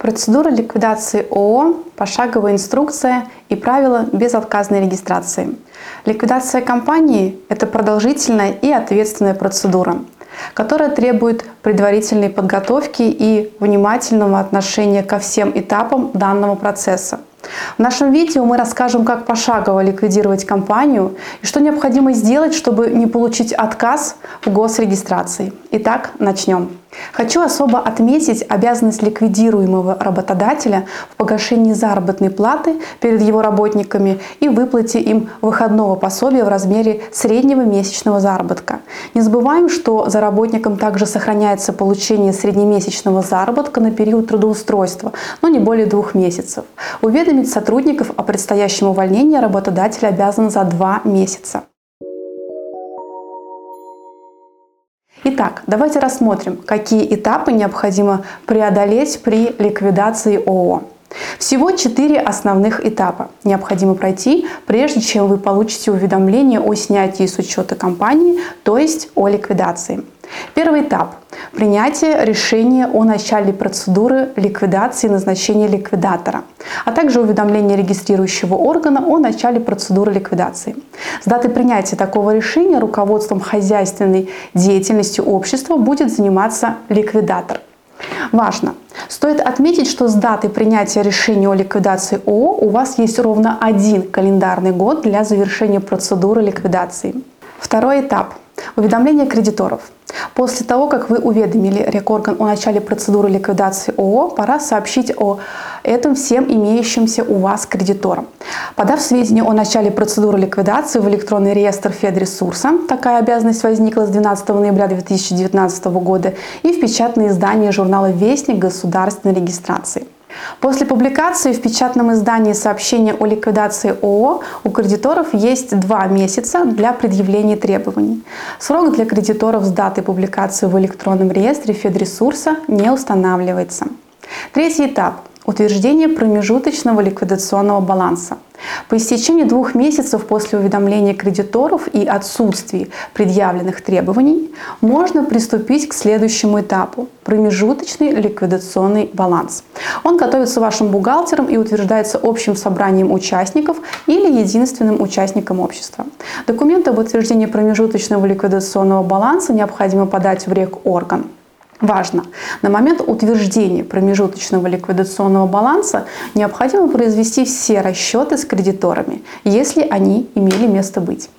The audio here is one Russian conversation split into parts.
Процедура ликвидации ООО, пошаговая инструкция и правила безотказной регистрации. Ликвидация компании – это продолжительная и ответственная процедура, которая требует предварительной подготовки и внимательного отношения ко всем этапам данного процесса. В нашем видео мы расскажем, как пошагово ликвидировать компанию и что необходимо сделать, чтобы не получить отказ в госрегистрации. Итак, начнем. Хочу особо отметить обязанность ликвидируемого работодателя в погашении заработной платы перед его работниками и выплате им выходного пособия в размере среднего месячного заработка. Не забываем, что за работником также сохраняется получение среднемесячного заработка на период трудоустройства, но не более двух месяцев. Уведомить сотрудников о предстоящем увольнении работодатель обязан за два месяца. Итак, давайте рассмотрим, какие этапы необходимо преодолеть при ликвидации ООО. Всего четыре основных этапа необходимо пройти, прежде чем вы получите уведомление о снятии с учета компании, то есть о ликвидации. Первый этап – принятие решения о начале процедуры ликвидации и назначения ликвидатора, а также уведомление регистрирующего органа о начале процедуры ликвидации. С даты принятия такого решения руководством хозяйственной деятельности общества будет заниматься ликвидатор. Важно! Стоит отметить, что с даты принятия решения о ликвидации ООО у вас есть ровно один календарный год для завершения процедуры ликвидации. Второй этап – уведомление кредиторов – После того, как вы уведомили рекорган о начале процедуры ликвидации ООО, пора сообщить о этом всем имеющимся у вас кредиторам. Подав сведения о начале процедуры ликвидации в электронный реестр Федресурса, такая обязанность возникла с 12 ноября 2019 года, и в печатные издания журнала «Вестник» государственной регистрации. После публикации в печатном издании сообщения о ликвидации ООО у кредиторов есть два месяца для предъявления требований. Срок для кредиторов с даты публикации в электронном реестре Федресурса не устанавливается. Третий этап – утверждение промежуточного ликвидационного баланса – по истечении двух месяцев после уведомления кредиторов и отсутствии предъявленных требований можно приступить к следующему этапу – промежуточный ликвидационный баланс. Он готовится вашим бухгалтером и утверждается общим собранием участников или единственным участником общества. Документы об утверждении промежуточного ликвидационного баланса необходимо подать в рекорган. Важно! На момент утверждения промежуточного ликвидационного баланса необходимо произвести все расчеты с кредиторами, если они имели место быть.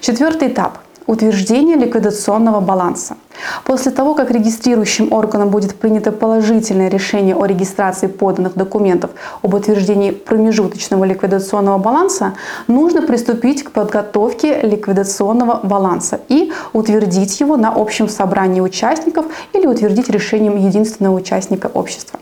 Четвертый этап утверждение ликвидационного баланса. После того, как регистрирующим органом будет принято положительное решение о регистрации поданных документов об утверждении промежуточного ликвидационного баланса, нужно приступить к подготовке ликвидационного баланса и утвердить его на общем собрании участников или утвердить решением единственного участника общества.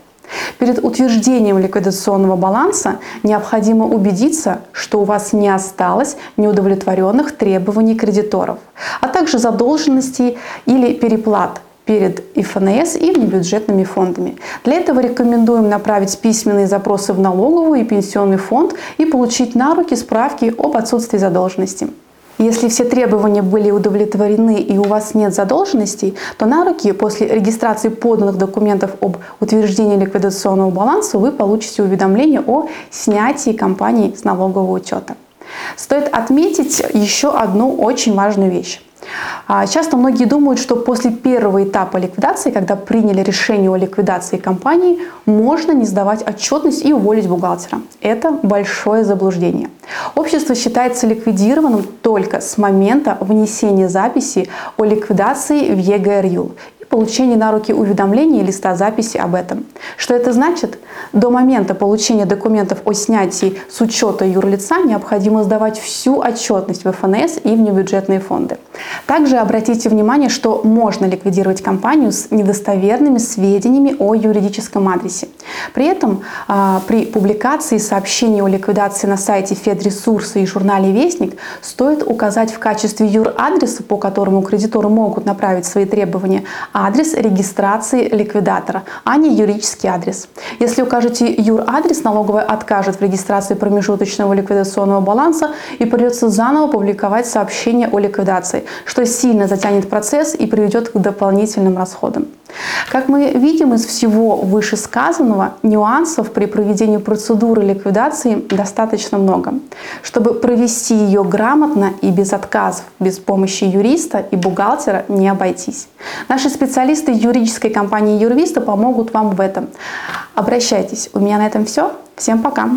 Перед утверждением ликвидационного баланса необходимо убедиться, что у вас не осталось неудовлетворенных требований кредиторов, а также задолженностей или переплат перед ИФНС и внебюджетными фондами. Для этого рекомендуем направить письменные запросы в налоговую и пенсионный фонд и получить на руки справки об отсутствии задолженности. Если все требования были удовлетворены и у вас нет задолженностей, то на руки после регистрации поданных документов об утверждении ликвидационного баланса вы получите уведомление о снятии компании с налогового учета. Стоит отметить еще одну очень важную вещь. А, часто многие думают, что после первого этапа ликвидации, когда приняли решение о ликвидации компании, можно не сдавать отчетность и уволить бухгалтера. Это большое заблуждение. Общество считается ликвидированным только с момента внесения записи о ликвидации в ЕГРЮЛ получения на руки уведомления и листа записи об этом. Что это значит? До момента получения документов о снятии с учета юрлица необходимо сдавать всю отчетность в ФНС и в небюджетные фонды. Также обратите внимание, что можно ликвидировать компанию с недостоверными сведениями о юридическом адресе. При этом а, при публикации сообщений о ликвидации на сайте Федресурса и журнале Вестник стоит указать в качестве юрадреса, по которому кредиторы могут направить свои требования, адрес регистрации ликвидатора, а не юридический адрес. Если укажете юр-адрес, налоговая откажет в регистрации промежуточного ликвидационного баланса и придется заново публиковать сообщение о ликвидации, что сильно затянет процесс и приведет к дополнительным расходам. Как мы видим из всего вышесказанного, нюансов при проведении процедуры ликвидации достаточно много. Чтобы провести ее грамотно и без отказов, без помощи юриста и бухгалтера не обойтись. Наши специалисты юридической компании Юрвиста помогут вам в этом. Обращайтесь. У меня на этом все. Всем пока!